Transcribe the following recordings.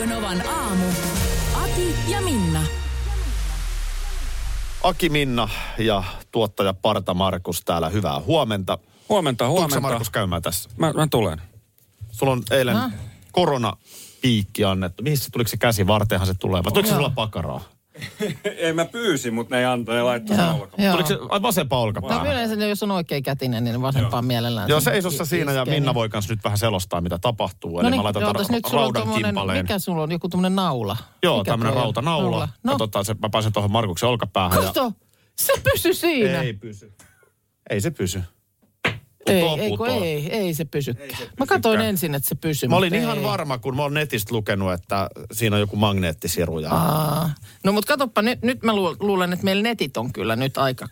Radio Novan aamu. Ati ja Minna. Aki Minna ja tuottaja Parta Markus täällä. Hyvää huomenta. Huomenta, Tuutko huomenta. Markus käymään tässä? Mä, mä tulen. Sulla on eilen koronapiikki annettu. Mihin se tuliko se käsi varteenhan se tulee? Vai tuliko se sulla pakaraa? ei mä pyysin, mutta ne ei antoi, ne laittoi Joo, olkaan. joo. Tuliko se ai, vasempaan No olkapäähän? yleensä jos on oikein kätinen, niin vasempaan mielellään. Joo, sen seisossa siinä ja Minna voi kanssa nyt vähän selostaa, mitä tapahtuu. Eli No mä niin, laitan ootas, tämän nyt sulla on tommonen, mikä sulla on, joku tämmönen naula? Joo, Mikä tämmönen rautanaula. No, Katsotaan, se, mä pääsen tuohon Markuksen olkapäähän. kato, se pysy siinä. Ei pysy. Ei se pysy. Ei, ei, ei, ei se pysykään. Mä katsoin ensin, että se pysyy. Mä olin mutta ihan ei. varma, kun mä oon netistä lukenut, että siinä on joku magneettisiru. Ja... Aa. No mutta katoppa, nyt, nyt mä lu- luulen, että meillä netit on kyllä nyt aika...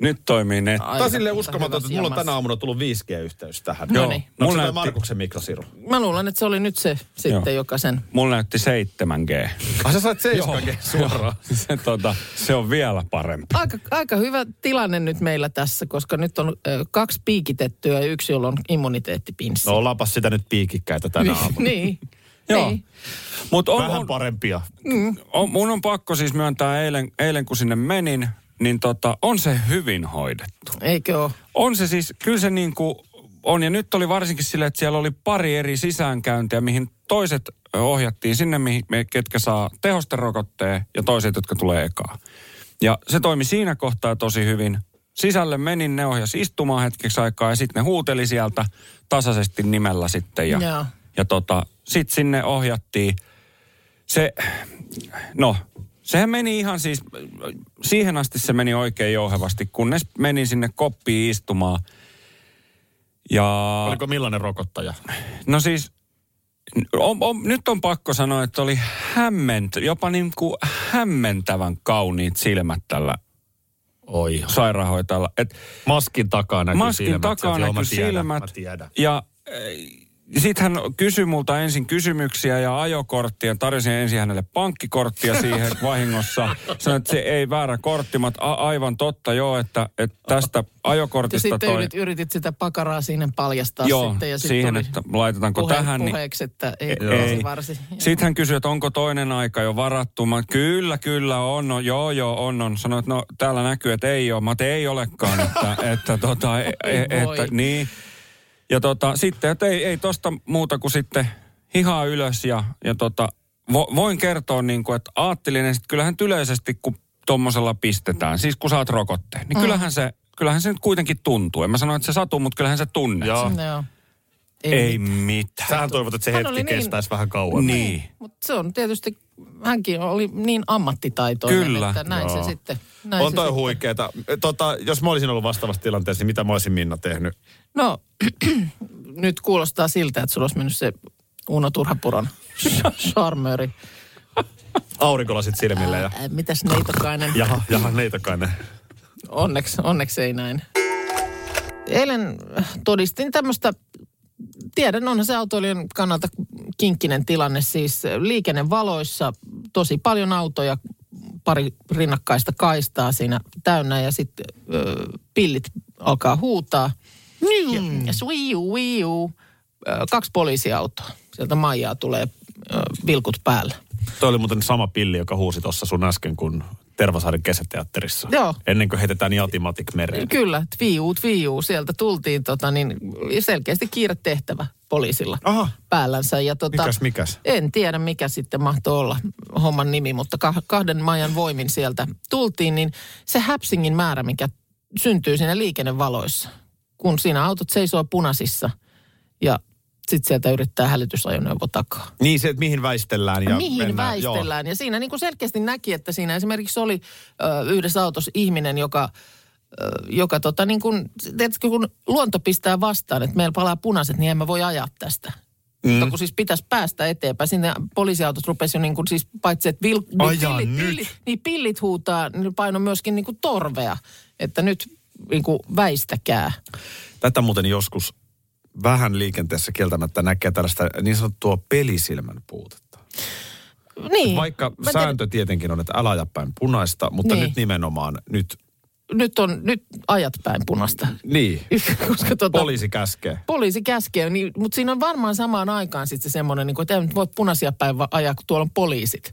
Nyt toimii netti. aika Tämä on silleen uskomaton, että mulla on tänä aamuna tullut 5G-yhteys tähän. Joo. No niin. No, Mulla se näytti- Markuksen mikrosiru. Mä luulen, että se oli nyt se sitten, Joo. joka sen... Mulla näytti 7G. Ah, sä sait 7G suoraan. se, tota, se on vielä parempi. Aika, aika hyvä tilanne nyt meillä tässä, koska nyt on ö, kaksi piikitettyä ja yksi, jolla on immuniteettipinssi. No ollaanpas sitä nyt piikikkäitä tänä aamuna. niin. Joo. Niin. Mut on, Vähän on, parempia. on, mun on pakko siis myöntää eilen, eilen kun sinne menin, niin tota, on se hyvin hoidettu. Eikö ole? On se siis, kyllä se niin kuin on. Ja nyt oli varsinkin sille, että siellä oli pari eri sisäänkäyntiä, mihin toiset ohjattiin sinne, mihin, me- ketkä saa tehosterokotteen ja toiset, jotka tulee ekaa. Ja se toimi siinä kohtaa tosi hyvin. Sisälle menin, ne ohjasi istumaan hetkeksi aikaa ja sitten ne huuteli sieltä tasaisesti nimellä sitten. Ja, Joo. ja tota, sitten sinne ohjattiin. Se, no, sehän meni ihan siis, siihen asti se meni oikein jouhevasti, kunnes menin sinne koppiin istumaan. Ja Oliko millainen rokottaja? no siis, on, on, nyt on pakko sanoa, että oli hämment, jopa niin kuin hämmentävän kauniit silmät tällä Oi. sairaanhoitajalla. Et Maskin takaa näkyy maskin silmät. takaa Joo, mä näkyy tiedän, silmät. Mä tiedän. Ja sitten hän kysyi multa ensin kysymyksiä ja ajokorttia. Tarjosin ensin hänelle pankkikorttia siihen vahingossa. Sanoin, että se ei väärä kortti, mutta a- aivan totta joo, että, että tästä Ja ajokortista sitten toi... yrit, yritit sitä pakaraa siinä paljastaa Joo, sitten. Ja sit siihen, että laitetaanko puhe, tähän. Niin, puheeksi, että ei, ei. ei. varsi. Sitten hän kysyi, että onko toinen aika jo varattu. Mä, kyllä, kyllä on, on. Joo, joo, on, on. Sanoin, että no täällä näkyy, että ei ole. Mä että ei olekaan, että, että, tota, e, e, voi. että niin. Ja tota, sitten, että ei, ei tosta muuta kuin sitten hihaa ylös ja, ja tota, vo, voin kertoa niin kuin, että ajattelin, että kyllähän yleisesti kun tommosella pistetään, siis kun saat rokotteen, niin kyllähän se, kyllähän se nyt kuitenkin tuntuu. En mä sano, että se satuu, mutta kyllähän se tunnet. Joo. sen. Joo. Ei mitään. Sähän toivot, että se Hän hetki niin- kestäisi vähän kauan. Niin. Mutta se on tietysti, hänkin oli niin ammattitaitoinen, Kyllä. että näin Joo. se sitten. Näin On se toi sitten. huikeeta. Tota, jos mä olisin ollut vastaavassa tilanteessa, niin mitä mä olisin Minna tehnyt? No, nyt kuulostaa siltä, että sulla olisi mennyt se Uno Turhapuron charmööri. Aurinkolasit silmille ja... Ää, mitäs neitokainen? Jaha, jaha, neitokainen. Onneksi, onneksi ei näin. Eilen todistin tämmöistä, tiedän onhan se autoilijan kannalta kinkkinen tilanne, siis liikennevaloissa tosi paljon autoja, pari rinnakkaista kaistaa siinä täynnä ja sitten pillit alkaa huutaa. Ja, ja suiu, viiu. Ö, Kaksi poliisiautoa. Sieltä Maijaa tulee vilkut päällä. Toi oli muuten sama pilli, joka huusi tuossa sun äsken, kun Tervasaaren kesäteatterissa. Joo. Ennen kuin heitetään Jatimatik mereen. Kyllä, tviuu, tviuu. Sieltä tultiin tota, niin selkeästi kiire tehtävä poliisilla Aha. päällänsä. Ja, tota, Mikäs, mikäs? En tiedä, mikä sitten mahtoi olla homman nimi, mutta kah- kahden majan voimin sieltä tultiin, niin se häpsingin määrä, mikä syntyy siinä liikennevaloissa, kun siinä autot seisoo punaisissa ja sitten sieltä yrittää hälytysajoneuvo takaa. Niin se, että mihin väistellään. Ja Mihin mennään, väistellään. Ja siinä niin kuin selkeästi näki, että siinä esimerkiksi oli ö, yhdessä autossa ihminen, joka, ö, joka tota niin kuin, tiedätkö, kun luonto pistää vastaan, että meillä palaa punaiset, niin emme voi ajaa tästä. Mm. Mutta kun siis pitäisi päästä eteenpäin. Sinne poliisiautot rupesi jo niin kuin siis paitsi, että vil, niin pillit, nyt. pillit, niin pillit huutaa, niin paino myöskin niin kuin torvea. Että nyt niin kuin väistäkää. Tätä muuten joskus vähän liikenteessä kieltämättä näkee tällaista niin sanottua pelisilmän puutetta. Niin. Vaikka Mä sääntö tietenkin on, että älä aja päin punaista, mutta Niin. nyt nimenomaan, nyt, Nyt on, nyt ajat päin punasta. niin, Koska tota, poliisi käskee. poliisi käskee, niin, mutta siinä on varmaan samaan aikaan sitten se semmoinen, niin kuin, että ei nyt voi punaisia päin ajaa, kun tuolla on poliisit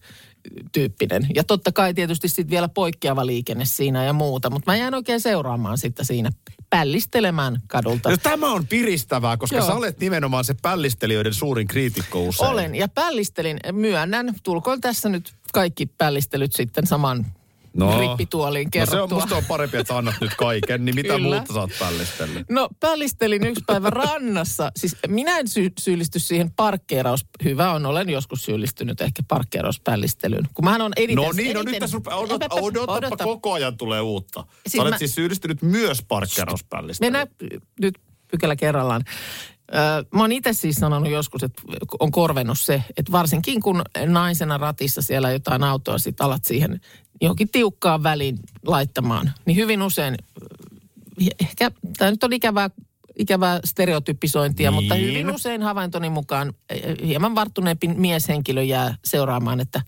tyyppinen. Ja totta kai tietysti sitten vielä poikkeava liikenne siinä ja muuta, mutta mä jään oikein seuraamaan sitten siinä pällistelemään kadulta. No, tämä on piristävää, koska Joo. sä olet nimenomaan se pällistelijöiden suurin kriitikko usein. Olen ja pällistelin, myönnän, tulkoon tässä nyt kaikki pällistelyt sitten saman no. rippituoliin no se on, kerrottua. musta on parempi, että annat nyt kaiken, niin mitä muuta sä oot pällistellyt? No pällistelin yksi päivä rannassa. Siis minä en sy- syyllisty siihen parkkeeraus. Hyvä on, olen joskus syyllistynyt ehkä parkkeerauspällistälyyn. Kun mähän on eniten... No niin, no nyt tässä rupeaa, odot, Odota, odotapa, odota. koko ajan tulee uutta. Siis Sä olet mä- siis syyllistynyt myös parkkeerauspällistelyyn. Mennään nyt pykälä kerrallaan. Mä oon itse siis sanonut joskus, että on korvennut se, että varsinkin kun naisena ratissa siellä jotain autoa, sit alat siihen johonkin tiukkaan väliin laittamaan, niin hyvin usein, ö, ehkä tämä nyt on ikävää, ikävää stereotypisointia, Niin. mutta hyvin usein havaintoni mukaan eh, hieman varttuneempi mieshenkilö jää seuraamaan, että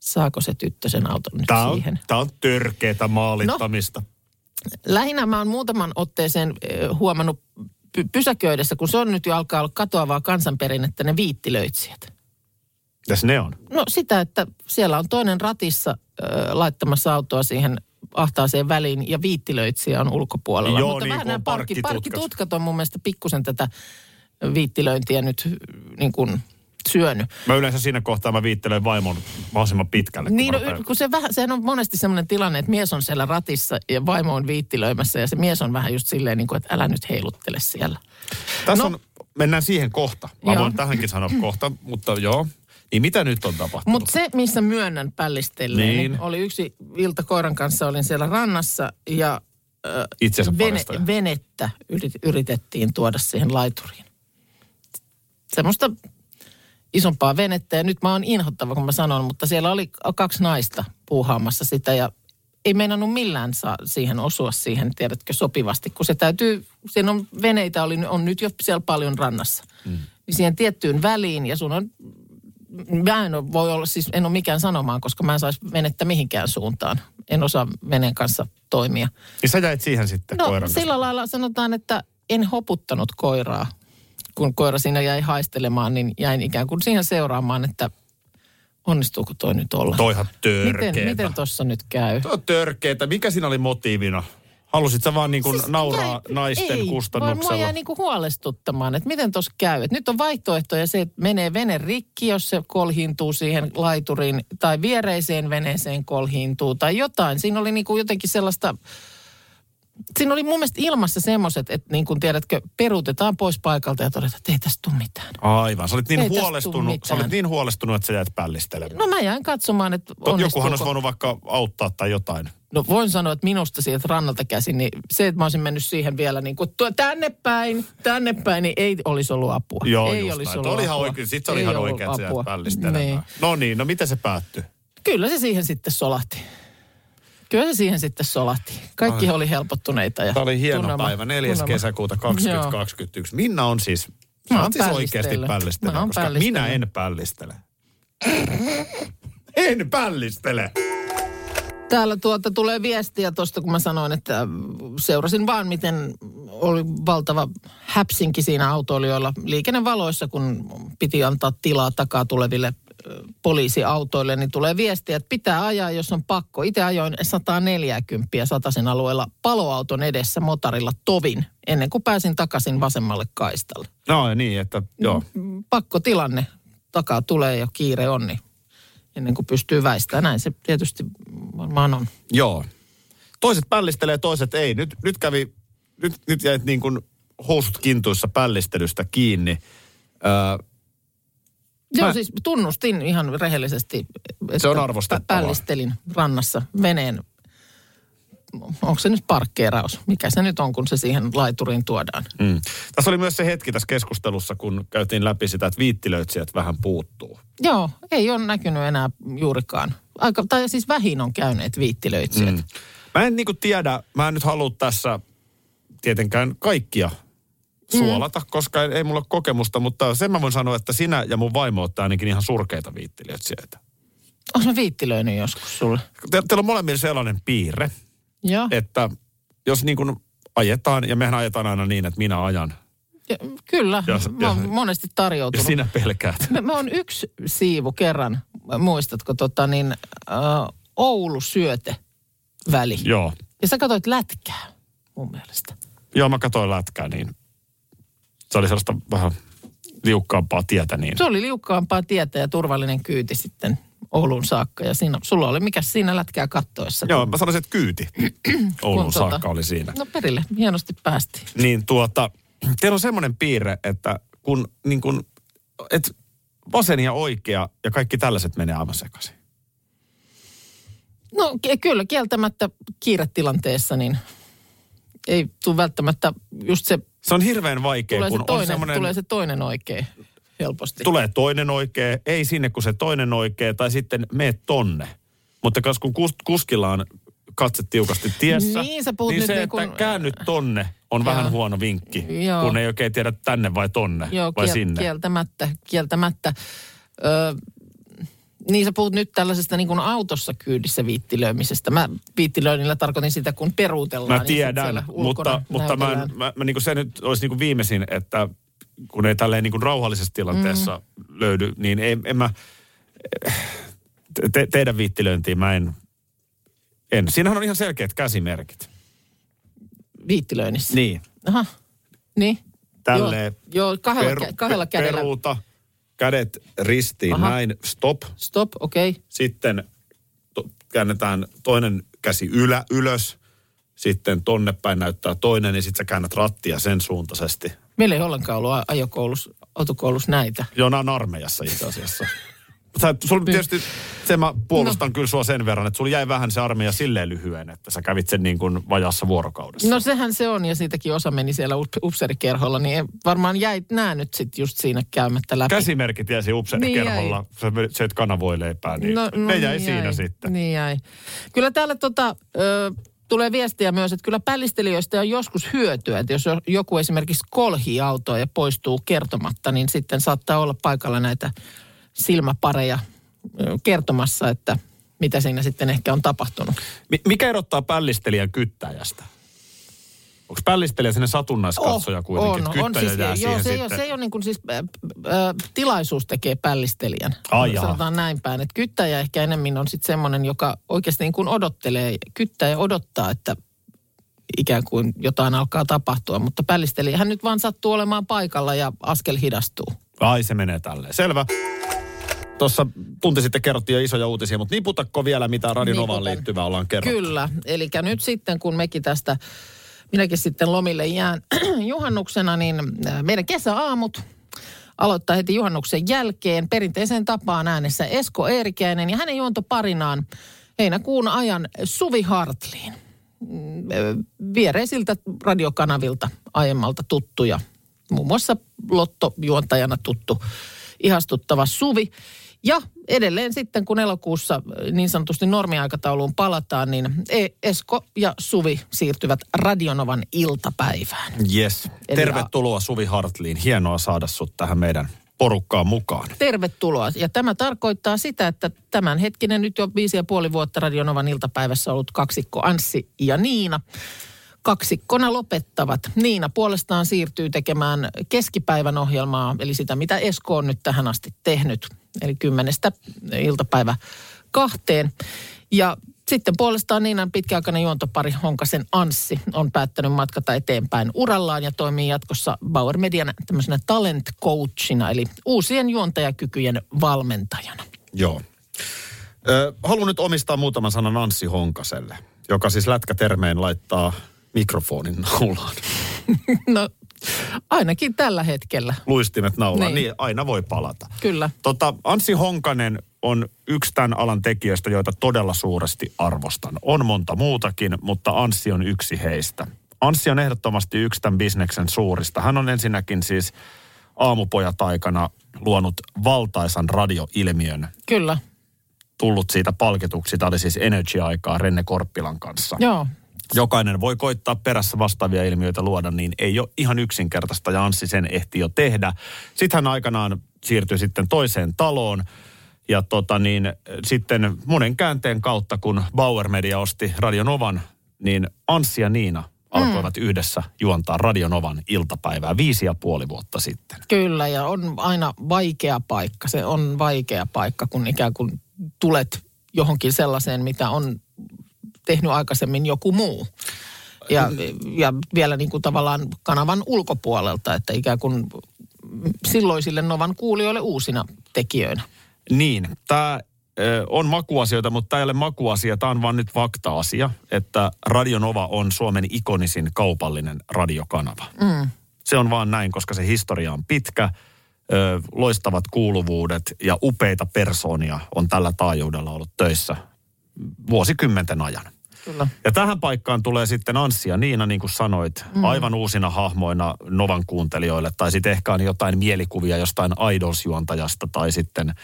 saako se tyttö sen auton nyt Tämä on, siihen. tää on törkeätä maalittamista. Lähinnä mä oon muutaman otteeseen eh, huomannut py- pysäköidessä, kun se on nyt jo alkaa olla katoavaa kansanperinnettä, ne viittilöitsijät. Mitäs ne on? No sitä, että siellä on toinen ratissa ö, laittamassa autoa siihen ahtaaseen väliin ja viittilöitsijä on ulkopuolella. Joo, Mutta niin vähän nämä on parkki, parkkitutkat. on mun mielestä pikkusen tätä viittilöintiä nyt niin kuin syönyt. Mä yleensä siinä kohtaa mä viittelen vaimon mahdollisimman pitkälle. kun Niin, mä no, kun se vähän, sehän on monesti sellainen tilanne, että mies on siellä ratissa ja vaimo on viittilöimässä ja se mies on vähän just silleen, niin kuin, että älä nyt heiluttele siellä. Tässä no- on, mennään siihen kohta. Mä Joo. voin tähänkin sanoa kohta, mutta joo. Niin mitä nyt on tapahtunut? Mutta se, missä myönnän pällistelleen, niin. Niin. oli yksi ilta koiran kanssa, olin siellä rannassa ja Itsensä vene, venettä yrit, yritettiin tuoda siihen laituriin. Semmoista isompaa venettä ja nyt mä oon inhottava, kun mä sanon, mutta siellä oli kaksi naista puuhaamassa sitä ja ei meinannut millään saa siihen osua siihen, tiedätkö, sopivasti, kun se täytyy, siinä on veneitä oli, on nyt jo siellä paljon rannassa. Mm. Niin siihen tiettyyn väliin ja sun on mä en ole, voi olla, siis en ole mikään sanomaan, koska mä en saisi venettä mihinkään suuntaan. En osaa veneen kanssa toimia. Niin sä jäit siihen sitten No koiran sillä kanssa. lailla sanotaan, että en hoputtanut koiraa. Kun koira siinä jäi haistelemaan, niin jäin ikään kuin siihen seuraamaan, että onnistuuko toi nyt olla. Toihan törkeetä. miten, miten tuossa nyt käy? Tuo on törkeetä. Mikä siinä oli motiivina? Halusit sä vaan niin kuin Siis nauraa jäi- naisten ei, kustannuksella? Vaan mua jäi niinku huolestuttamaan, että miten tuossa käy. Et nyt on vaihtoehtoja se, että menee vene rikki, jos se kolhiintuu siihen laituriin, tai viereiseen veneeseen kolhiintuu, tai jotain. Siinä oli niinku jotenkin sellaista, siinä oli mun mielestä ilmassa semmoiset, että niin kuin tiedätkö, peruutetaan pois paikalta ja todetaan, että ei tästä tule mitään. Aivan. Sä olit niin Ei huolestunut, sä olit niin huolestunut, että sä jäit pällistelemään. No mä jäin katsomaan, että To- Jokuhan olisi onnistuuko. voinut vaikka auttaa tai jotain. No voin sanoa, että minusta sieltä rannalta käsin, niin se, että mä olisin mennyt siihen vielä niin kuin tänne päin, tänne päin, niin ei olisi ollut apua. Joo, ei just olisi näin. ollut Oli ihan oikein, sit se oli Ei ihan oikein, että sä. Niin. No niin, no miten se päättyi? Kyllä se siihen sitten solahti. Kyllä se siihen sitten solahti. Kaikki Ai. oli helpottuneita. Ja Tämä oli hieno tunnelma- päivä, 4. tunnelma- kesäkuuta 2021. Minna on siis, Mä oon siis oikeasti pällistele, koska minä en pällistele. en pällistele. Täällä tuota tulee viestiä tuosta, kun mä sanoin, että seurasin vaan, miten oli valtava häpsinki siinä autoilijoilla liikennevaloissa, kun piti antaa tilaa takaa tuleville poliisiautoille, niin tulee viestiä, että pitää ajaa, jos on pakko. Itse ajoin 140 sataisen alueella paloauton edessä motarilla tovin, ennen kuin pääsin takaisin vasemmalle kaistalle. No niin, että joo. Pakko tilanne, takaa tulee ja kiire on, niin ennen kuin pystyy väistämään. Näin se tietysti varmaan on. Joo. Toiset pällistelee, toiset ei. Nyt, nyt kävi, nyt, nyt jäit niin kuin housut kintuissa pällistelystä kiinni. Öö, Joo, Mä- siis tunnustin ihan rehellisesti, että Se on arvostettavaa. pällistelin rannassa veneen onko se nyt parkkeeraus? Mikä se nyt on, kun se siihen laituriin tuodaan? Mm. Tässä oli myös se hetki tässä keskustelussa, kun käytiin läpi sitä, että viittilöitsijät vähän puuttuu. Joo, ei ole näkynyt enää juurikaan. Aika, tai siis vähin on käyneet viittilöitsijät. Mm. Mä en niinku tiedä, mä en nyt halua tässä tietenkään kaikkia suolata, mm. koska ei, ei mulla ole kokemusta, mutta sen mä voin sanoa, että sinä ja mun vaimo ottaa ainakin ihan surkeita viittilöitsijöitä. Onko mä viittilöinyt joskus sulle? Te, teillä on molemmilla sellainen piirre, Joo. että jos niin kuin ajetaan, ja mehän ajetaan aina niin, että minä ajan, Ja, kyllä, Ja- mä oon ja- monesti ja tarjoutunut. sinä pelkäät. Me, me on yksi siivu kerran, muistatko, tota niin, äh, Oulu-syöte väli. Joo. Ja sä katsoit lätkää, mun mielestä. Joo, mä katsoin lätkää, niin se oli sellaista vähän liukkaampaa tietä, niin Se oli liukkaampaa tietä ja turvallinen kyyti sitten Ouluun saakka. Ja siinä, sulla oli, mikä siinä lätkää kattoessa? Joo, mä sanoisin, että kyyti Oulun Kun tota- saakka oli siinä. No perille, hienosti päästiin. Niin tuota, teillä on semmoinen piirre, että kun niin kun, et vasen ja oikea ja kaikki tällaiset menee aivan sekaisin. No kyllä, kieltämättä kiiretilanteessa niin ei tule välttämättä just se, Se on hirveän vaikea, tulee se, kun on toinen, semmoinen... tulee se toinen oikein helposti. tulee toinen oikea, ei sinne kun se toinen oikea, tai sitten meet tonne. Mutta kas kun kus, kuskilla on katse tiukasti tiessä, Niin, sä puhut niin nyt se, niin että kuin- käännyt tonne on Joo. vähän huono vinkki, Joo. kun ei oikein tiedä tänne vai tonne Joo, vai kiel- sinne. kieltämättä, kieltämättä. Ö, niin sä puhut nyt tällaisesta niin kuin autossa kyydissä viittilöimisestä. Mä viittilöinnillä tarkoitin sitä, kun peruutellaan. Mä ja sit tiedän, ulkona mutta, mutta mä, mä, mä niin kuin se nyt olisi niin kuin viimeisin, että kun ei tälleen niin kuin rauhallisessa tilanteessa mm. löydy, niin ei, en mä, te, teidän viittilöintiin mä en, en. Siinähän on ihan selkeät käsimerkit. Viittilöinnissä. Niin. Aha, niin. Tälleen Joo, joo kahdella, kä- kahdella kädellä. Peruuta, kädet ristiin Aha. näin, stop. Stop, okei. Okay. Sitten to, käännetään toinen käsi ylä, ylös. Sitten tonne päin näyttää toinen, niin sitten sä käännät rattia sen suuntaisesti. Meillä ei ollenkaan ollut ajokoulussa, autokoulussa näitä. Joo, nämä on armeijassa itse asiassa. Sä, sulla tietysti, se mä puolustan no. kyllä sua sen verran, että sulla jäi vähän se armeija silleen lyhyen, että sä kävit sen niin kuin vajassa vuorokaudessa. No sehän se on, ja siitäkin osa meni siellä up- upseerikerholla, niin varmaan jäi nämä nyt sitten just siinä käymättä läpi. Käsimerkit jäi siinä upseerikerholla, niin sä söit- söit kanavoileipää, niin no, ne jäi niin siinä jäi. sitten. Niin jäi. Kyllä täällä tota, ö, tulee viestiä myös, että kyllä pällistelijöistä on joskus hyötyä. Että jos jo- joku esimerkiksi kolhii autoa ja poistuu kertomatta, niin sitten saattaa olla paikalla näitä silmäpareja kertomassa, että mitä siinä sitten ehkä on tapahtunut. Mi- mikä erottaa pällistelijän kyttäjästä? Onko pällistelijä sinne satunnaiskatsoja kuitenkin, että kyttäjä jää joo, se, ei, ole, se ei ole niin kuin siis, äh, äh, tilaisuus tekee pällistelijän. Ai. Sanotaan näin päin, että kyttäjä ehkä enemmän on sitten semmoinen, joka oikeasti niin kuin odottelee, kyttäjä odottaa, että ikään kuin jotain alkaa tapahtua, mutta pällistelijähän nyt vaan sattuu olemaan paikalla ja askel hidastuu. Ai se menee tälleen. Selvä. Tuossa tunti sitten kerrottiin jo isoja uutisia, mutta niputakko vielä, mitä Radionovaan Niputan. liittyvää ollaan kerrottu. Kyllä, eli nyt sitten kun mekin tästä, minäkin sitten lomille jään juhannuksena, niin äh, meidän kesäaamut aloittaa heti juhannuksen jälkeen perinteiseen tapaan äänessä Esko Eerikäinen ja hänen juontoparinaan heinäkuun ajan Suvi Hartliin. Mm, ö, Viereisiltä radiokanavilta aiemmalta tuttuja, muun muassa Lotto-juontajana tuttu ihastuttava Suvi. Ja edelleen sitten, kun elokuussa niin sanotusti normiaikatauluun palataan, niin E- Esko ja Suvi siirtyvät Radionovan iltapäivään. Yes. Eli Tervetuloa Suvi Hartliin. Hienoa saada sut tähän meidän porukkaan mukaan. Tervetuloa. Ja tämä tarkoittaa sitä, että tämänhetkinen nyt jo viisi ja puoli vuotta Radionovan iltapäivässä ollut kaksikko Anssi ja Niina. Kaksikkona lopettavat. Niina puolestaan siirtyy tekemään keskipäivän ohjelmaa, eli sitä mitä Esko on nyt tähän asti tehnyt. Eli kymmenestä iltapäivä kahteen. Ja sitten puolestaan Niinan pitkäaikainen juontopari Honkasen Anssi on päättänyt matkata eteenpäin urallaan ja toimii jatkossa Bauer Median tämmöisenä talent coachina, eli uusien juontajakykyjen valmentajana. Joo. Ö, haluan nyt omistaa muutaman sanan Anssi Honkaselle, joka siis lätkätermeen laittaa mikrofonin naulaan. No ainakin tällä hetkellä, Luistimet naulaan, niin. Niin. aina voi palata. kyllä. Tota, Anssi Honkanen on yksi tämän alan tekijöistä, joita todella suuresti arvostan. On monta muutakin, mutta Anssi on yksi heistä. Anssi on ehdottomasti yksi tämän bisneksen suurista. Hän on ensinnäkin siis aamupojat aikana luonut valtaisan radioilmiön. Kyllä. Tullut siitä palkituksi. Tämä oli siis Energy-aikaa Renne Korppilan kanssa. Joo. Jokainen voi koittaa perässä vastaavia ilmiöitä luoda, niin ei ole ihan yksinkertaista ja Anssi sen ehti jo tehdä. Sitten hän aikanaan siirtyi sitten toiseen taloon ja tota niin, sitten monen käänteen kautta, kun Bauer Media osti Radionovan, niin Anssi ja Niina alkoivat mm. yhdessä juontaa Radionovan iltapäivää viisi ja puoli vuotta sitten. Kyllä, ja on aina vaikea paikka. Se on vaikea paikka, kun ikään kuin tulet johonkin sellaiseen, mitä on tehnyt aikaisemmin joku muu. Ja, ja vielä niin kuin tavallaan kanavan ulkopuolelta, että ikään kuin silloisille Novan kuulijoille uusina tekijöinä. Niin, tämä on makuasioita, mutta tämä ei ole makuasia, tämä on vaan nyt fakta-asia, että Radionova on Suomen ikonisin kaupallinen radiokanava. Mm. Se on vaan näin, koska se historia on pitkä, ö, loistavat kuuluvuudet ja upeita persoonia on tällä taajuudella ollut töissä vuosikymmenten ajan. Kyllä. Ja tähän paikkaan tulee sitten Anssi ja Niina, niin kuin sanoit, mm. aivan uusina hahmoina Novan kuuntelijoille. Tai sitten ehkä on jotain mielikuvia jostain Idols-juontajasta tai sitten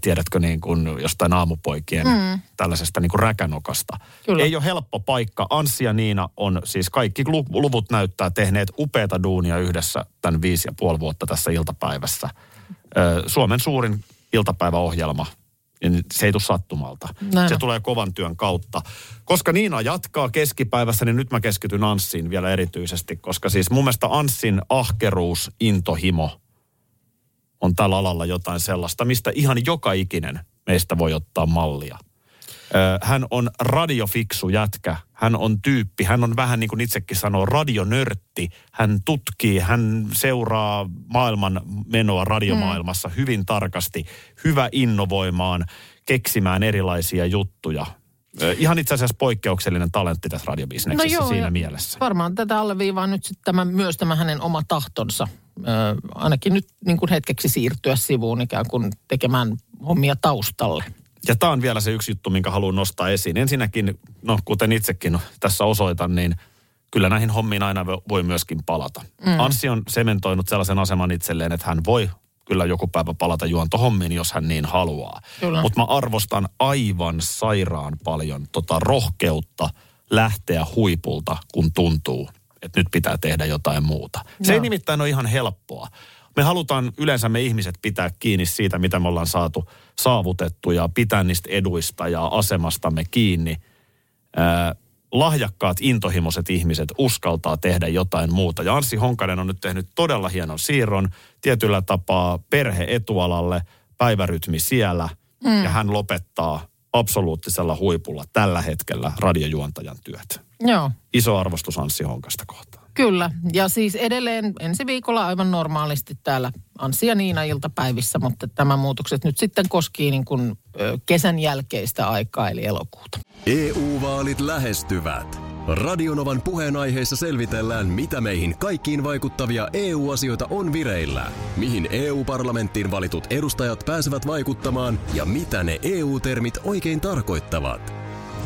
tiedätkö, niin kuin jostain aamupoikien mm. tällaisesta niin kuin räkänokasta. Kyllä. Ei ole helppo paikka. Anssi ja Niina on siis kaikki luvut näyttää tehneet upeata duunia yhdessä tämän viisi ja puoli vuotta tässä iltapäivässä. Suomen suurin iltapäiväohjelma niin se ei tule sattumalta. Näin. Se tulee kovan työn kautta. Koska Niina jatkaa keskipäivässä, niin nyt mä keskityn Anssiin vielä erityisesti, koska siis mun mielestä Anssin ahkeruus, intohimo on tällä alalla jotain sellaista, mistä ihan joka ikinen meistä voi ottaa mallia. Hän on radiofiksu jätkä. Hän on tyyppi. Hän on vähän niin kuin itsekin sanoo, radionörtti. Hän tutkii, hän seuraa maailman menoa radiomaailmassa mm. hyvin tarkasti. Hyvä innovoimaan, keksimään erilaisia juttuja. Ihan itse asiassa poikkeuksellinen talentti tässä radiobisneksessä no joo, siinä mielessä. Varmaan tätä alleviivaa nyt sitten tämä, myös tämä hänen oma tahtonsa. Ö, ainakin nyt niin kuin hetkeksi siirtyä sivuun ikään kuin tekemään hommia taustalle. Ja tämä on vielä se yksi juttu, minkä haluan nostaa esiin. Ensinnäkin, no kuten itsekin tässä osoitan, niin kyllä näihin hommiin aina voi myöskin palata. Mm. Anssi on sementoinut sellaisen aseman itselleen, että hän voi kyllä joku päivä palata juontohommiin, jos hän niin haluaa. Mutta mä arvostan aivan sairaan paljon tota rohkeutta lähteä huipulta, kun tuntuu, että nyt pitää tehdä jotain muuta. Se no. ei nimittäin ole ihan helppoa. Me halutaan yleensä me ihmiset pitää kiinni siitä, mitä me ollaan saatu saavutettu ja pitää niistä eduista ja asemastamme kiinni. Ää, lahjakkaat, intohimoiset ihmiset uskaltaa tehdä jotain muuta. Ja Anssi Honkanen on nyt tehnyt todella hienon siirron tietyllä tapaa perhe etualalle, päivärytmi siellä mm. ja hän lopettaa absoluuttisella huipulla tällä hetkellä radiojuontajan työt. Joo. Iso arvostus Anssi Honkasta kohtaan. Kyllä, ja siis edelleen ensi viikolla aivan normaalisti täällä Anssi ja Niina iltapäivissä, mutta tämä muutokset nyt sitten koskii niin kuin kesän jälkeistä aikaa, eli elokuuta. EU-vaalit lähestyvät. Radionovan puheenaiheessa selvitellään, mitä meihin kaikkiin vaikuttavia EU-asioita on vireillä, mihin EU-parlamenttiin valitut edustajat pääsevät vaikuttamaan ja mitä ne EU-termit oikein tarkoittavat.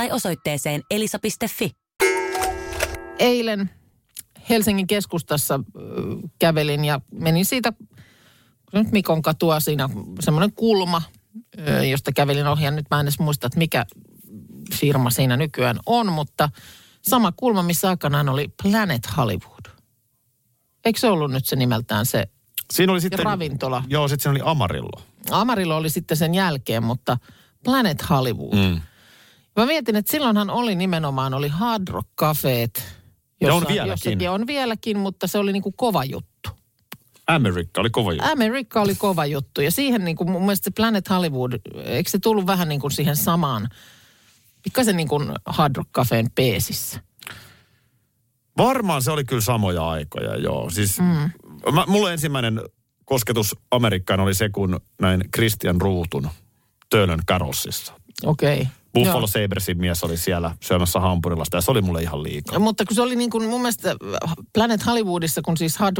tai osoitteeseen elisa.fi. Eilen Helsingin keskustassa kävelin ja menin siitä nyt Mikon katua siinä semmoinen kulma, josta kävelin ohi. Ja nyt mä en edes muista, että mikä firma siinä nykyään on, mutta sama kulma, missä aikanaan oli Planet Hollywood. Eikö se ollut nyt se nimeltään se Siinä oli sitten... ravintola. Joo, sitten siinä oli Amarillo. Amarillo oli sitten sen jälkeen, mutta Planet Hollywood. Mm. Mä mietin, että silloinhan oli nimenomaan, oli Hard Rock Cafeet. Ja on vieläkin. jossakin- ja on vieläkin, mutta se oli niinku kova juttu. Amerikka oli kova juttu. Amerikka oli kova juttu ja siihen niin kuin mun mielestä se Planet Hollywood, eikö se tullut vähän niin kuin siihen samaan, pikkasen niin kuin Hard Rock Cafeen peesissä. Varmaan se oli kyllä samoja aikoja, joo. Siis mm. mä, mulla ensimmäinen kosketus Amerikkaan oli se, kun näin Christian Ruutun Töölön Carossissa. Okei. Okay. Buffalo Sabersin mies oli siellä syömässä hampurilasta ja se oli mulle ihan liikaa. Mutta kun se oli niin kuin mun mielestä Planet Hollywoodissa, kun siis Hard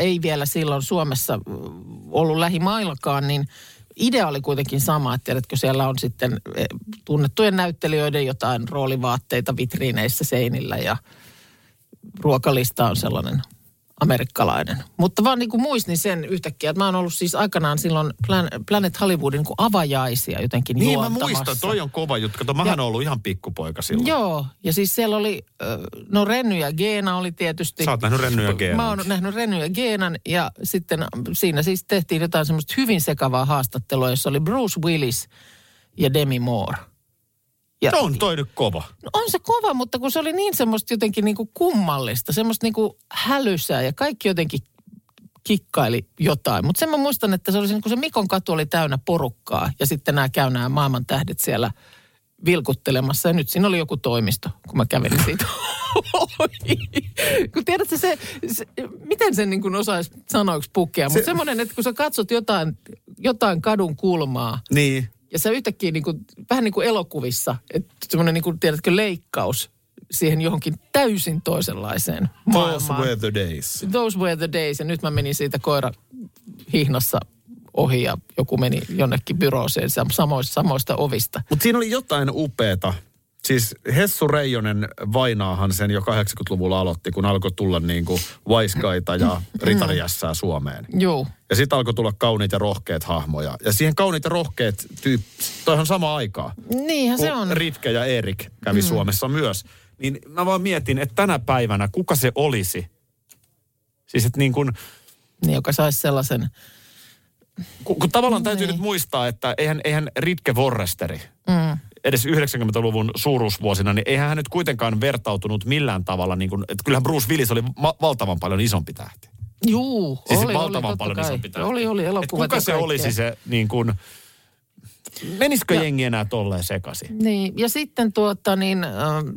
ei vielä silloin Suomessa mm, ollut lähimaillakaan, niin idea oli kuitenkin sama, että tiedätkö, siellä on sitten eh, tunnettujen näyttelijöiden jotain roolivaatteita vitriineissä seinillä ja ruokalista on sellainen amerikkalainen. Mutta vaan niin kuin muistin sen yhtäkkiä, että mä oon ollut siis aikanaan silloin Plan- Planet Hollywoodin niin avajaisia jotenkin Niin mä juontamassa. muistan, toi on kova juttu. Kato, mähän oon ollut ihan pikkupoika silloin. Joo, ja siis siellä oli, no Renny ja Geena oli tietysti. Sä oot nähnyt Renny ja Geenan. Mä oon nähnyt Renny ja Geenan ja sitten siinä siis tehtiin jotain semmoista hyvin sekavaa haastattelua, jossa oli Bruce Willis ja Demi Moore. Ja, On toi nyt kova. No on se kova, mutta kun se oli niin semmoista jotenkin niin kuin kummallista, semmoista niin kuin hälysää ja kaikki jotenkin kikkaili jotain. Mutta sen mä muistan, että se oli se, kun se Mikon katu oli täynnä porukkaa ja sitten nämä käy nämä maailman tähdet siellä vilkuttelemassa. Ja nyt siinä oli joku toimisto, kun mä kävelin siitä. Kun tiedätkö se, se miten sen niin kuin osaisi sanoiksi pukea, mutta semmoinen, että kun sä katsot jotain, jotain kadun kulmaa, Niin. Ja se yhtäkkiä niin kuin, vähän niin kuin elokuvissa, että semmoinen niin kuin, tiedätkö, leikkaus siihen johonkin täysin toisenlaiseen Those maailmaan. were the days. Those were the days. Ja nyt mä menin siitä koira hihnassa ohi ja joku meni jonnekin byrooseen sam- samoista, samoista ovista. Mutta siinä oli jotain upeeta. Siis Hessu Reijonen vainaahan sen jo 80-luvulla aloitti, kun alkoi tulla niin kuin Vaiskaita ja Ritariässää Suomeen. Joo. Ja sitten alkoi tulla kauniit ja rohkeat hahmoja. Ja siihen kauniit ja rohkeat tyyp, toihan sama aikaa. Niinhän se on. Ritke ja Erik kävi mm. Suomessa myös. Niin mä vaan mietin, että tänä päivänä kuka se olisi? Siis että niin kuin, Niin, joka saisi sellaisen, kun, kun tavallaan täytyy nyt muistaa, että eihän, eihän Ritke Vorresteri, mm. Edes 90-luvun suuruusvuosina, niin eihän hän nyt kuitenkaan vertautunut millään tavalla, niin kuin, että kyllähän Bruce Willis oli ma- valtavan paljon isompi tähti. juu, Siis oli, valtavan oli, paljon kai. isompi tähti. Oli, oli elokuvat kuka se kaikkea. olisi se niin kuin, menisikö Ja- jengi enää tolleen sekaisin? Niin, ja sitten tuota niin,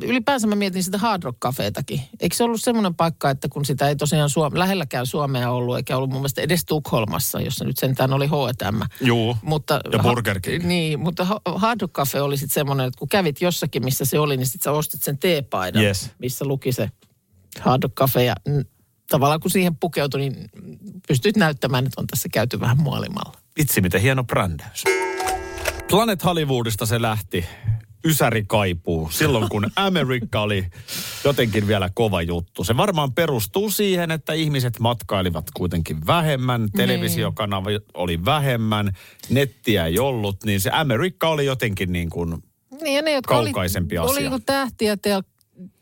ylipäänsä mä mietin sitä Hard Rock Cafeetakin. Eikö se ollut semmoinen paikka, että kun sitä ei tosiaan Suom- lähelläkään Suomea ollut, eikä ollut mun mielestä edes Tukholmassa, jossa nyt sentään oli H&M. Juu, Mutta, ja Burger King. Niin, mutta ha- Hard Rock Cafe oli sitten semmoinen, että kun kävit jossakin, missä se oli, niin sitten sä ostit sen teepaidan, Yes. missä luki se Hard Rock Cafe. Ja tavallaan kun siihen pukeutui, niin pystyt näyttämään, että on tässä käyty vähän muolimalla. Vitsi, miten hieno brändäys. Planet Hollywoodista se lähti. Ysäri kaipuu. Silloin kun Amerikka oli jotenkin vielä kova juttu. Se varmaan perustuu siihen, että ihmiset matkailivat kuitenkin vähemmän. Televisiokanava oli vähemmän. Nettiä ei ollut. Niin se Amerikka oli jotenkin niin kuin Niin ja ne, jotka Kaukaisempi oli, asia. oli niinku tähtiä tel-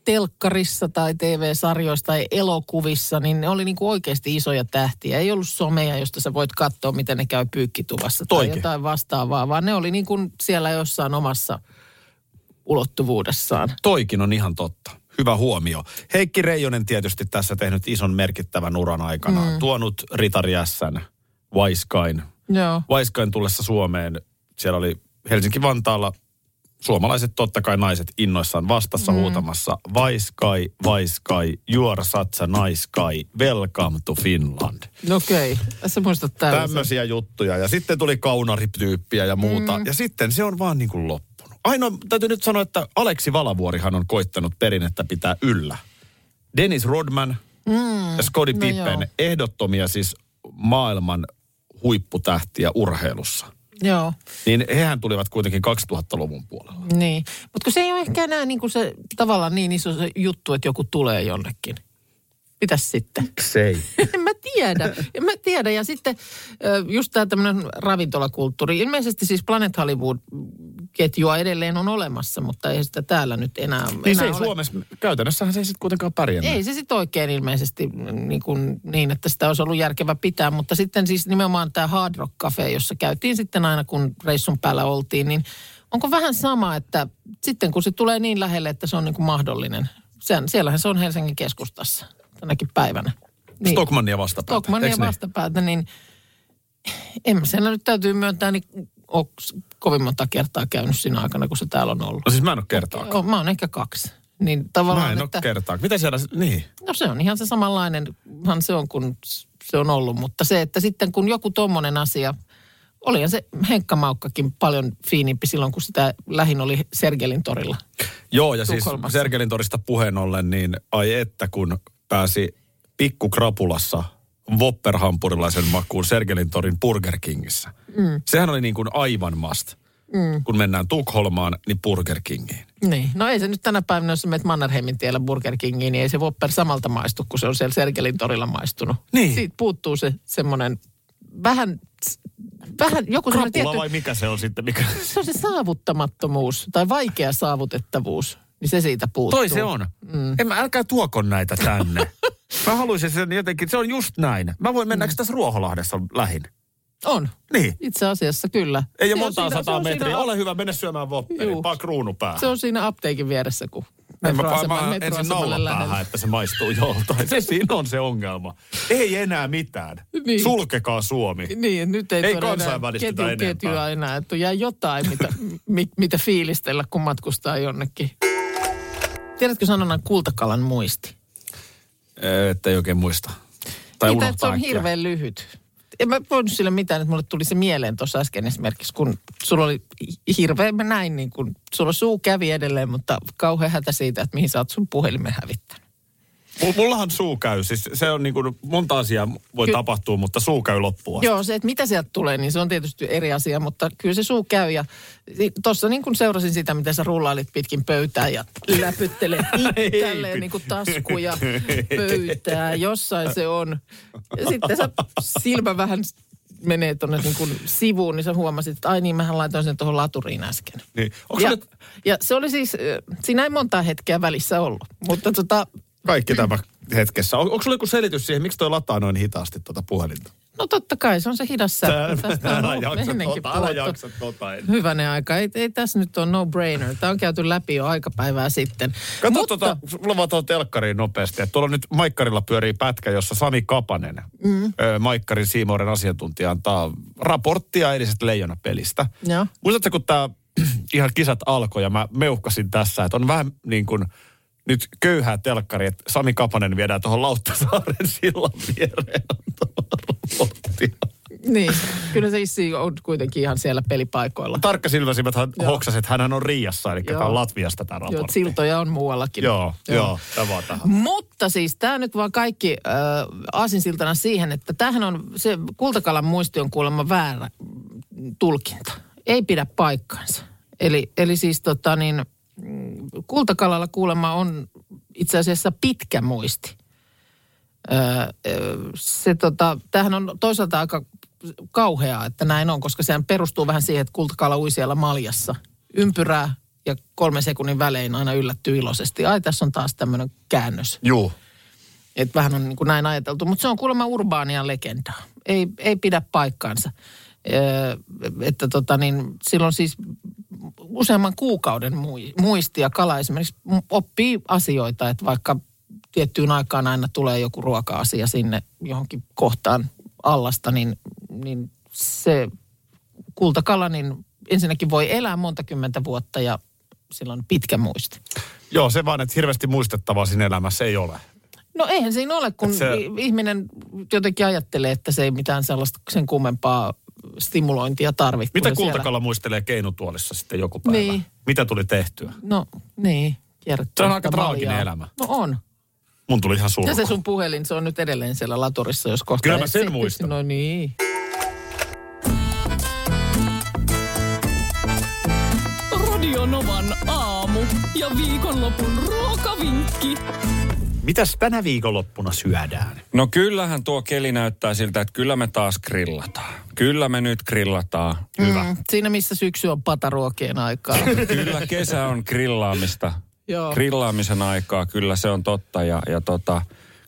telkkarissa tai TV-sarjoissa tai elokuvissa, niin ne oli niinku oikeasti isoja tähtiä. Ei ollut someja, josta sä voit katsoa, miten ne käy pyykkituvassa tai Toikin. jotain vastaavaa, vaan ne oli niinku siellä jossain omassa ulottuvuudessaan. Toikin on ihan totta. Hyvä huomio. Heikki Reijonen tietysti tässä tehnyt ison merkittävän uran aikana. Mm. Tuonut Ritari Ässän, Vaiskain. Joo. Vaiskain tullessa Suomeen, siellä oli Helsinki-Vantaalla suomalaiset totta kai naiset innoissaan vastassa mm. huutamassa Vaiskai, Vaiskai, Juora Satsa, Naiskai, Welcome to Finland. No Okei, okay. tässä muistat tällaisen. Tämmöisiä juttuja. Ja sitten tuli kaunarityyppiä ja muuta. Mm. Ja sitten se on vaan niin kuin loppunut. Ainoa, täytyy nyt sanoa, että Aleksi Valavuorihan on koittanut perinnettä pitää yllä. Dennis Rodman mm. ja Scottie no Pippen, joo. ehdottomia siis maailman huipputähtiä urheilussa. Joo. Niin hehän tulivat kuitenkin 2000-luvun puolella. Niin, mutta kun se ei ole ehkä enää niin kuin se tavallaan niin iso se juttu, että joku tulee jonnekin. Mitäs sitten? Se ei. En mä tiedä. En mä tiedä. Ja sitten just tämä tämmöinen ravintolakulttuuri. Ilmeisesti siis Planet Hollywood ketjua edelleen on olemassa, mutta ei sitä täällä nyt enää, Niin enää se ei ole. Suomessa, käytännössähän se ei sitten kuitenkaan pärjännyt. Ei se sitten oikein ilmeisesti niin, kuin, niin, että sitä olisi ollut järkevä pitää, mutta sitten siis nimenomaan tämä Hard Rock Cafe, jossa käytiin sitten aina kun reissun päällä oltiin, niin onko vähän sama, että sitten kun se tulee niin lähelle, että se on niin kuin mahdollinen. Sen, siellähän se on Helsingin keskustassa tänäkin päivänä. Niin. Stockmannia vastapäätä. Stockmannia niin? vastapäätä, niin en mä siellä nyt täytyy myöntää, niin onks kovin monta kertaa käynyt siinä aikana, kun se täällä on ollut. No siis mä en ole kertaakaan. Mä oon ehkä kaksi. Niin tavallaan, Mä en ole että, kertaakaan. Mitä siellä, niin. no se on ihan se samanlainenhan se on kuin se on ollut, mutta se, että sitten kun joku tommonen asia, olihan se Henkka Maukkakin paljon fiinimpi silloin, kun sitä lähin oli Sergelin torilla. Joo, ja siis. Sergelin torista puheen ollen, niin ai että kun pääsi pikkukrapulassa Whopper-hampurilaisen makuun Sergelin torin Burger Kingissä. Mm. Sehän oli niin kuin aivan must. Mm. Kun mennään Tukholmaan, niin Burger Kingiin. Niin. No ei se nyt tänä päivänä, jos menet Mannerheimin tiellä Burger Kingiin, niin ei se Whopper samalta maistu, kun se on siellä Sergelin torilla maistunut. Niin. Siitä puuttuu se semmoinen vähän, vähän joku Krapula tietty, vai mikä se on sitten? Mikä? se on se saavuttamattomuus tai vaikea saavutettavuus, niin se siitä puuttuu. Toi se on. Mm. En mä, älkää tuoko näitä tänne. mä haluaisin sen jotenkin, se on just näin. Mä voin mennä, mm. tässä Ruoholahdessa lähin? On. Niin. Itse asiassa kyllä. Ei Se ole se sataa metriä. siinä- Ole hyvä, mene syömään Whopperin. Juu. Paa kruunu päähän. Se on siinä apteekin vieressä, kun En mä metroasema- paa ensin metroasemalle naula lähellä. päähän, että se maistuu joltain. Se siinä on se ongelma. Ei enää mitään. Niin. Sulkekaa Suomi. Niin, nyt ei, Ei tuoda enää ketju, enempää. ketjua enää, että jää jotain, mitä, mit, mitä fiilistellä, kun matkustaa jonnekin. Tiedätkö sanonnan kultakalan muisti? Että ei oikein muista. Tai Mitä, että se on äkkiä. hirveän lyhyt. En mä voinut sille mitään, että mulle tuli se mieleen tuossa äsken esimerkiksi, kun sulla oli hirveän, mä näin niin kuin, sulla suu kävi edelleen, mutta kauhean hätä siitä, että mihin sä oot sun puhelimen hävittänyt. Mull- Mullahan suu käy. Siis se on niin kuin, monta asiaa voi Ky- tapahtua, mutta suu käy loppuun. Joo, se, että mitä sieltä tulee, niin se on tietysti eri asia, mutta kyllä se suu käy. Ja tuossa niin kuin seurasin sitä, miten sä rullailit pitkin pöytää ja läpyttelet tälleen niin kuin taskuja, pöytää, jossain se on. Ja sitten sä silmä vähän menee tuonne niin kuin sivuun, niin sä huomasit, että ai niin, mähän laitoin sen tuohon laturiin äsken. Niin. Ja, nyt ja se oli siis, siinä ei montaa hetkeä välissä ollut, mutta tota, kaikki tämä hetkessä? On, onko sulla joku selitys siihen, miksi toi lataa noin hitaasti tuota puhelinta? no totta kai, se on se hidas sähkö. Tästä on jaksa tota, älä jaksa tota. en. Hyvänen aika. Ei, ei tässä nyt ole no-brainer. Tämä on käyty läpi jo aikapäivää sitten. Kato Mutta, tota, sulla vaan tuohon telkkariin nopeasti. Että tuolla nyt Maikkarilla pyörii pätkä, jossa Sami Kapanen, mm. ö, Maikkarin Siimoren asiantuntija, antaa raporttia eilisestä leijonapelistä. Muistatko, kun tämä ihan kisat alkoi ja mä meuhkasin tässä, että on vähän niin kuin nyt köyhää telkkari, että Sami Kapanen viedään tuohon Lauttasaaren sillan viereen. Niin, kyllä se issi on kuitenkin ihan siellä pelipaikoilla. Tarkkasilmäisimmät hän Joo. hoksasi, että hän on Riassa, eli Joo. tämä on Latviasta tämä Joo, raportti. siltoja on muuallakin. Joo, joo, tämä vaan tähän. Mutta siis tämä nyt vaan kaikki äh, aasinsiltana siihen, että tämähän on, se kultakalan muisti on kuulemma väärä tulkinta. Ei pidä paikkaansa. Eli, eli siis tota niin, kultakalalla kuulemma on itse asiassa pitkä muisti. Öö, se tota, tämähän on toisaalta aika kauheaa, että näin on, koska sehän perustuu vähän siihen, että kultakala ui siellä maljassa ympyrää ja kolmen sekunnin välein aina yllättyy iloisesti. Ai, tässä on taas tämmöinen käännös. Juu. Että vähän on niin kuin näin ajateltu, mutta se on kuulemma urbaania legendaa. Ei, ei pidä paikkaansa. Öö, että tota niin, silloin siis useamman kuukauden mui- muisti ja kala esimerkiksi oppii asioita, että vaikka tiettyyn aikaan aina tulee joku ruoka-asia sinne johonkin kohtaan allasta, niin, niin se kultakala niin ensinnäkin voi elää monta kymmentä vuotta ja silloin pitkä muisti. Joo, se vaan, että hirveästi muistettavaa siinä elämässä ei ole. No eihän siinä ole, kun Et se- ihminen jotenkin ajattelee, että se ei mitään sellaista sen kummempaa stimulointia tarvitse. Mitä kultakalla muistelee keinutuolissa sitten joku päivä? Niin. Mitä tuli tehtyä? Siellä... No niin, kierrättää Se on aika traaginen elämä. No on. Mun tuli ihan Ja surku. se sun puhelin, se on nyt edelleen siellä laturissa, jos kohta... Kyllä mä sen muistan. No niin. Radionovan aamu ja viikonlopun ruokavinkki. Mitäs tänä viikonloppuna syödään? No kyllähän tuo keli näyttää siltä, että kyllä me taas grillataan. Kyllä me nyt grillataan. Hyvä. Mm, siinä missä syksy on pataruokien aikaa. Kyllä kesä on grillaamista. Joo. Grillaamisen aikaa, kyllä se on totta. Ja, ja tota,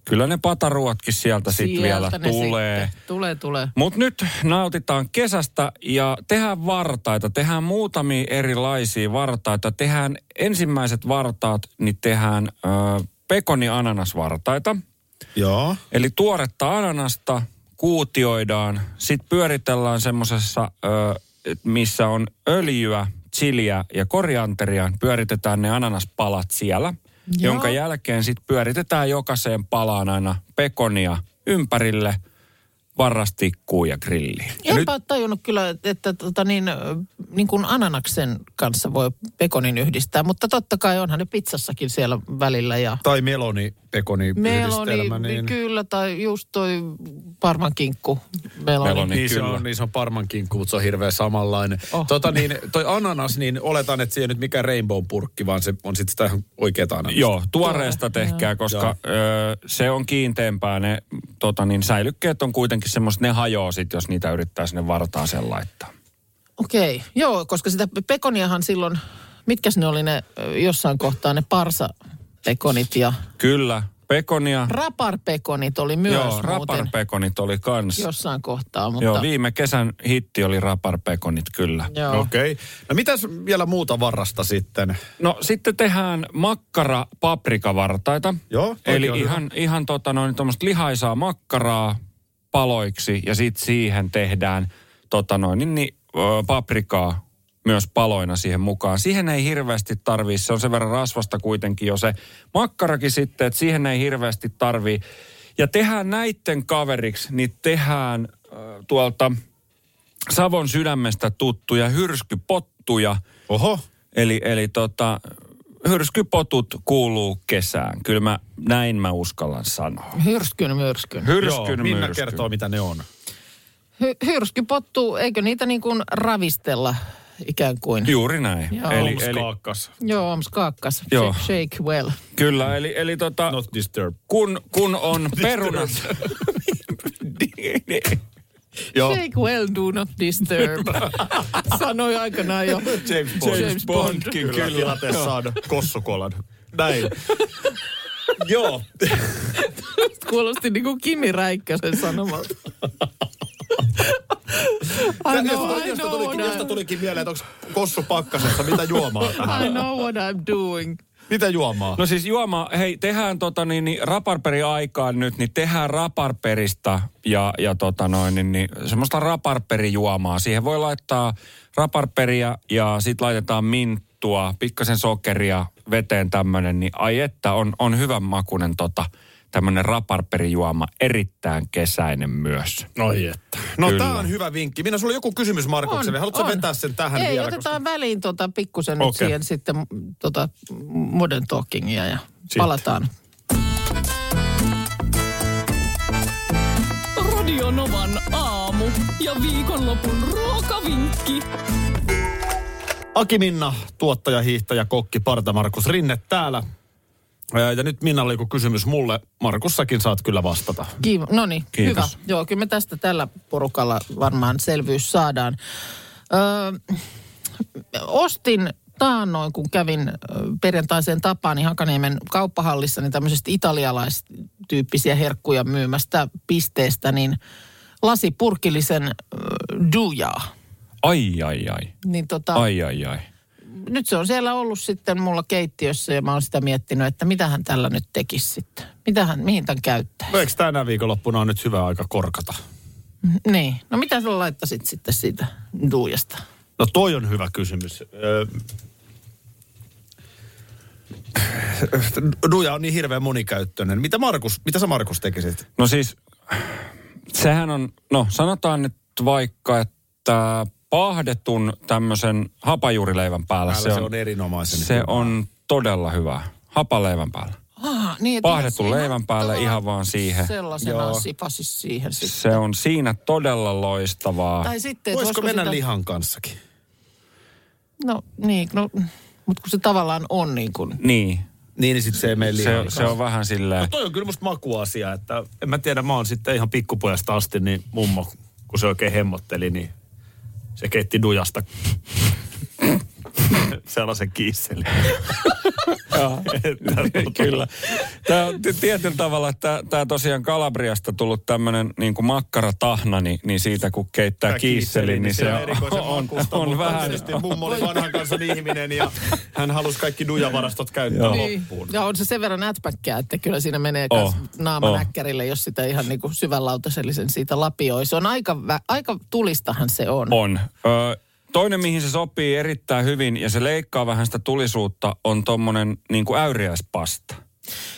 kyllä ne pataruotkin sieltä sitten vielä tulee. Sitten. Tulee, tulee. Mutta nyt nautitaan kesästä ja tehdään vartaita. Tehdään muutamia erilaisia vartaita. Tehdään ensimmäiset vartaat, niin tehdään ö, pekoni-ananasvartaita. Joo. Eli tuoretta ananasta kuutioidaan, sitten pyöritellään semmoisessa, missä on öljyä, chiliä ja korianteria. Pyöritetään ne ananaspalat siellä, Joo. jonka jälkeen sitten pyöritetään jokaiseen palaan aina pekonia ympärille, varrastikkuu ja grilliin. Ja Enpä nyt... tajunnut kyllä, että, tota niin, niin kuin ananaksen kanssa voi pekonin yhdistää, mutta totta kai onhan ne pizzassakin siellä välillä ja Tai meloni, pekoni meloni. Niin, kyllä, tai just toi parmankinkku meloni. Meloni. niin, se kyllä. on, niin se on parman kinkku, mutta se on hirveän samanlainen. Oh. Tota niin, toi ananas, niin oletan, että se ei nyt mikään rainbow purkki, vaan se on sitten sitä ihan oikeeta ananasta. Joo, tuoreesta tehkää, koska ö, se on kiinteämpää. Ne tota niin, säilykkeet on kuitenkin semmoiset, ne hajoaa sit, jos niitä yrittää sinne vartaaseen laittaa. Okei, okay. joo, koska sitä pekoniahan silloin, mitkäs ne oli ne jossain kohtaa ne parsapekonit ja Kyllä, pekonia. raparpekonit oli myös Joo, raparpekonit oli kans. jossain kohtaa, mutta Joo, viime kesän hitti oli raparpekonit kyllä. Okei. Okay. No mitäs vielä muuta varrasta sitten? No sitten tehdään makkara paprikavartaita. Joo, Eli on ihan, ihan tota noin tuommoista lihaisaa makkaraa paloiksi ja sitten siihen tehdään tota noin, niin, niin, paprikaa myös paloina siihen mukaan. Siihen ei hirveästi tarvii, se on sen verran rasvasta kuitenkin jo se makkarakin sitten, että siihen ei hirveästi tarvii. Ja tehdään näitten kaveriksi, niin tehdään äh, tuolta Savon sydämestä tuttuja hyrskypottuja. Oho. Eli, eli tota, hyrskypotut kuuluu kesään. Kyllä mä, näin mä uskallan sanoa. Hyrskyn myrskyn. Joo, Hyrskyn Minna myrskyn. kertoo, mitä ne on. Hy- hyrskypottu, eikö niitä niin kuin ravistella ikään kuin? Juuri näin. Joo. Eli, eli, kaakkas. Joo, oms kaakkas. Joo. Shake, shake well. kyllä, eli, eli tota, Not disturb. kun, kun on perunat... Joo. Shake well, do not disturb. Sanoi aikanaan jo James Bond. James Bond. Kyllä, kyllä. tilanteessaan kossukolan. Näin. Joo. Kuulosti niin kuin Kimi Räikkösen sanomalta. I know, josta, I tulikin, josta tulikin mieleen, että onko kossu pakkasessa, mitä juomaa tähän? I know what I'm doing. Mitä juomaa? No siis juoma, hei, tehdään tota niin, niin raparperi aikaan nyt, niin tehdään raparperista ja, ja tota noin, niin, niin semmoista raparperijuomaa. Siihen voi laittaa raparperia ja sitten laitetaan minttua, pikkasen sokeria, veteen tämmönen, niin ai että on, on hyvän makunen tota, tämmönen raparperijuoma, erittäin kesäinen myös. Oi että. No Kyllä. tää on hyvä vinkki. Minä sulla on joku kysymys Markukselle. Haluatko sä vetää sen tähän Ei, vielä? otetaan väliin tota, pikkusen nyt Okei. siihen sitten tota, modern talkingia ja Sitten. palataan. Radio Novan aamu ja viikonlopun ruokavinkki. Aki Minna, tuottaja, hiihtäjä, kokki, parta Markus Rinne täällä. Ja nyt Minnalle joku kysymys mulle. Markussakin saat kyllä vastata. Kiiva. No niin, hyvä. Joo, kyllä me tästä tällä porukalla varmaan selvyys saadaan. Öö, ostin taannoin, kun kävin perjantaiseen tapaani Hakaniemen kauppahallissa, niin tämmöisestä italialaistyyppisiä herkkuja myymästä pisteestä, niin lasipurkillisen ö, dujaa. Ai, ai, ai. Niin tota, Ai, ai, ai. Nyt se on siellä ollut sitten mulla keittiössä ja mä oon sitä miettinyt, että mitä hän tällä nyt tekisi sitten. Mitähän, mihin tämän käyttää? No eikö tänä viikonloppuna on nyt hyvä aika korkata? Niin. No mitä sä laittasit sitten siitä duujasta? No toi on hyvä kysymys. Öö, Duja on niin hirveän monikäyttöinen. Mitä, Markus, mitä sä Markus tekisit? No siis, sehän on, no sanotaan nyt vaikka, että pahdetun tämmöisen hapajuurileivän päällä, Päällä se on erinomaisen Se hyvä. on todella hyvä. Hapaleivän päällä. Ah, niin, Pahdettu leivän päälle ihan vaan siihen. Sellaisena sipasis siihen sitten. Se on siinä todella loistavaa. Tai sitten, voisiko mennä sitä... lihan kanssakin? No niin, no, mutta kun se tavallaan on niin kuin... Niin, Niin, niin sitten se ei mene lihan se, se on vähän silleen. No toi on kyllä musta makuasia, että en mä tiedä, mä oon sitten ihan pikkupojasta asti, niin mummo kun se oikein hemmotteli, niin se keitti dujasta sellaisen kiisselin. Joo, kyllä. Tämä tietyllä tavalla, että tämä tosiaan Kalabriasta tullut tämmöinen niin kuin makkaratahna, niin, niin siitä kun keittää kiisselin, niin se on, on, on vähän... Mummo oli vanhan kanssa ihminen ja hän halusi kaikki dujavarastot käyttää Joo. Niin. loppuun. Ja on se sen verran ätpäkkää, että kyllä siinä menee Oh, naama oh. näkkärille, jos sitä ihan niin kuin syvänlautasellisen siitä lapioi. Se on aika, aika tulistahan se on. On. Ö, toinen, mihin se sopii erittäin hyvin ja se leikkaa vähän sitä tulisuutta, on tommonen niin kuin äyriäispasta.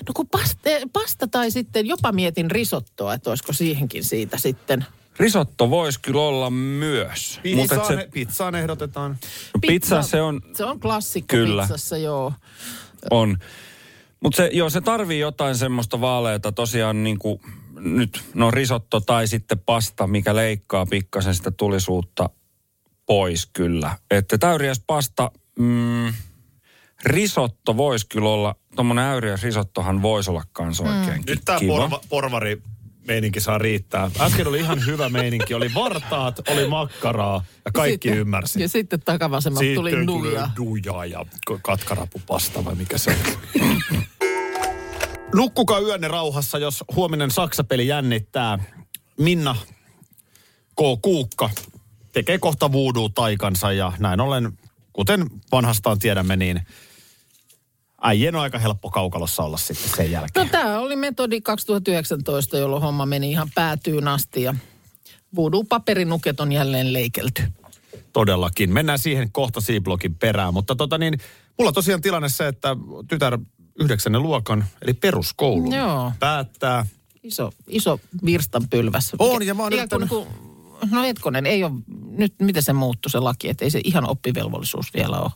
No kun pasta, pasta tai sitten jopa mietin risottoa, että olisiko siihenkin siitä sitten. Risotto voisi kyllä olla myös. Mutta Pizzaan, se, pizzaan ehdotetaan. pizza se on, Se on klassikko Kyllä. pizzassa, joo. on. Mutta se, joo, se tarvii jotain semmoista vaaleita tosiaan niin kuin nyt, no risotto tai sitten pasta, mikä leikkaa pikkasen sitä tulisuutta pois kyllä. Että täyriäispasta, mm, risotto voisi kyllä olla, tuommoinen äyriäisrisottohan voisi olla kans oikein Nyt tämä porva, porvari meininki saa riittää. Äsken oli ihan hyvä meininki. Oli vartaat, oli makkaraa ja kaikki sitten, ymmärsi. Ja sitten takavasemmalta tuli Sitten nuja. duja ja katkarapupasta vai mikä se on. Nukkukaa yönne rauhassa, jos huominen Saksa-peli jännittää. Minna K. Kuukka tekee kohta voodoo taikansa ja näin ollen, kuten vanhastaan tiedämme, niin äijien on aika helppo kaukalossa olla sitten sen No jälkeen. tämä oli metodi 2019, jolloin homma meni ihan päätyyn asti ja voodoo-paperinuket on jälleen leikelty. Todellakin. Mennään siihen kohta C-blogin perään. Mutta tota niin, mulla tosiaan tilanne se, että tytär yhdeksännen luokan, eli peruskoulun, Joo. päättää. Iso, iso virstanpylväs. On, ja mä oon Ikään No hetkonen, ei ole, nyt miten se muuttui se laki, että ei se ihan oppivelvollisuus vielä ole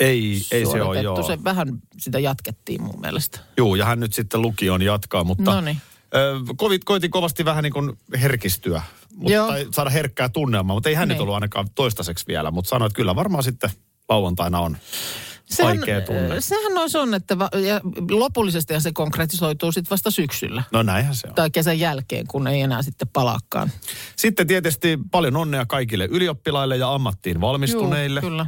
Ei, ei se ole, joo. Se vähän sitä jatkettiin mun mielestä. Juu, ja hän nyt sitten lukion jatkaa, mutta Noniin. ö, kovit, koitin kovasti vähän niin kuin herkistyä, mutta, Joo. tai saada herkkää tunnelmaa, mutta ei hän nyt Niin. ollut ainakaan toistaiseksi vielä, mutta sanoi, että kyllä varmaan sitten lauantaina on vaikea tunne. Sehän olisi on, että va, ja lopullisesti se konkretisoituu sitten vasta syksyllä. No näinhän se on. Tai kesän jälkeen, kun ei enää sitten palaakaan. Sitten tietysti paljon onnea kaikille ylioppilaille ja ammattiin valmistuneille. Juu, kyllä.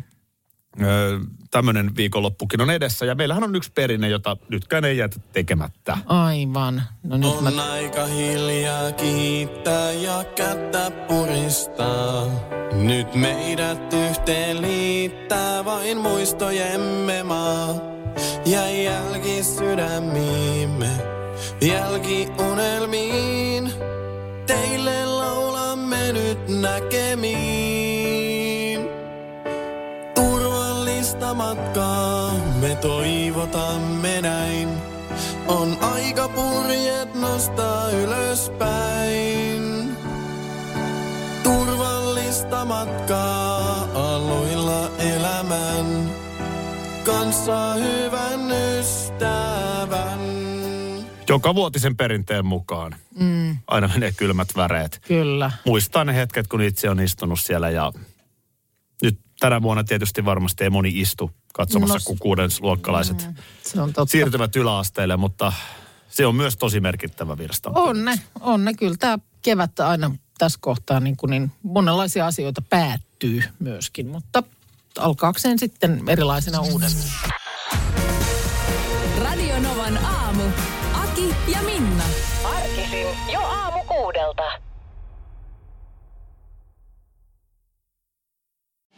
Öö, tämmöinen viikonloppukin on edessä ja meillähän on yksi perinne, jota nytkään ei jätä tekemättä. Aivan. No nyt mä... On aika hiljaa kiittää ja kättä puristaa. Nyt meidät yhteen liittää vain muistojemme maa. Ja jälki sydämiimme, jälki unelmiin. Teille laulamme nyt näkemiin. Turvallista matkaa me toivotamme näin. On aika purjeet nostaa ylöspäin. Turvallista matkaa aloilla elämän. Kanssa hyvän ystävän. Joka vuotisen perinteen mukaan. Mm. Aina menee kylmät väreet. Kyllä. Muistaa ne hetket, kun itse on istunut siellä ja tänä vuonna tietysti varmasti ei moni istu katsomassa, No kun kuudensluokkalaiset mm. Se on totta. siirtyvät yläasteelle, mutta se on myös tosi merkittävä virsta. On ne, on ne. Kyllä tämä kevät aina tässä kohtaa niin, kuin niin monenlaisia asioita päättyy myöskin, mutta alkaakseen sitten erilaisena uudelleen. Radio Novan aamu. Aki ja Minna. Arkisin jo aamu kuudelta.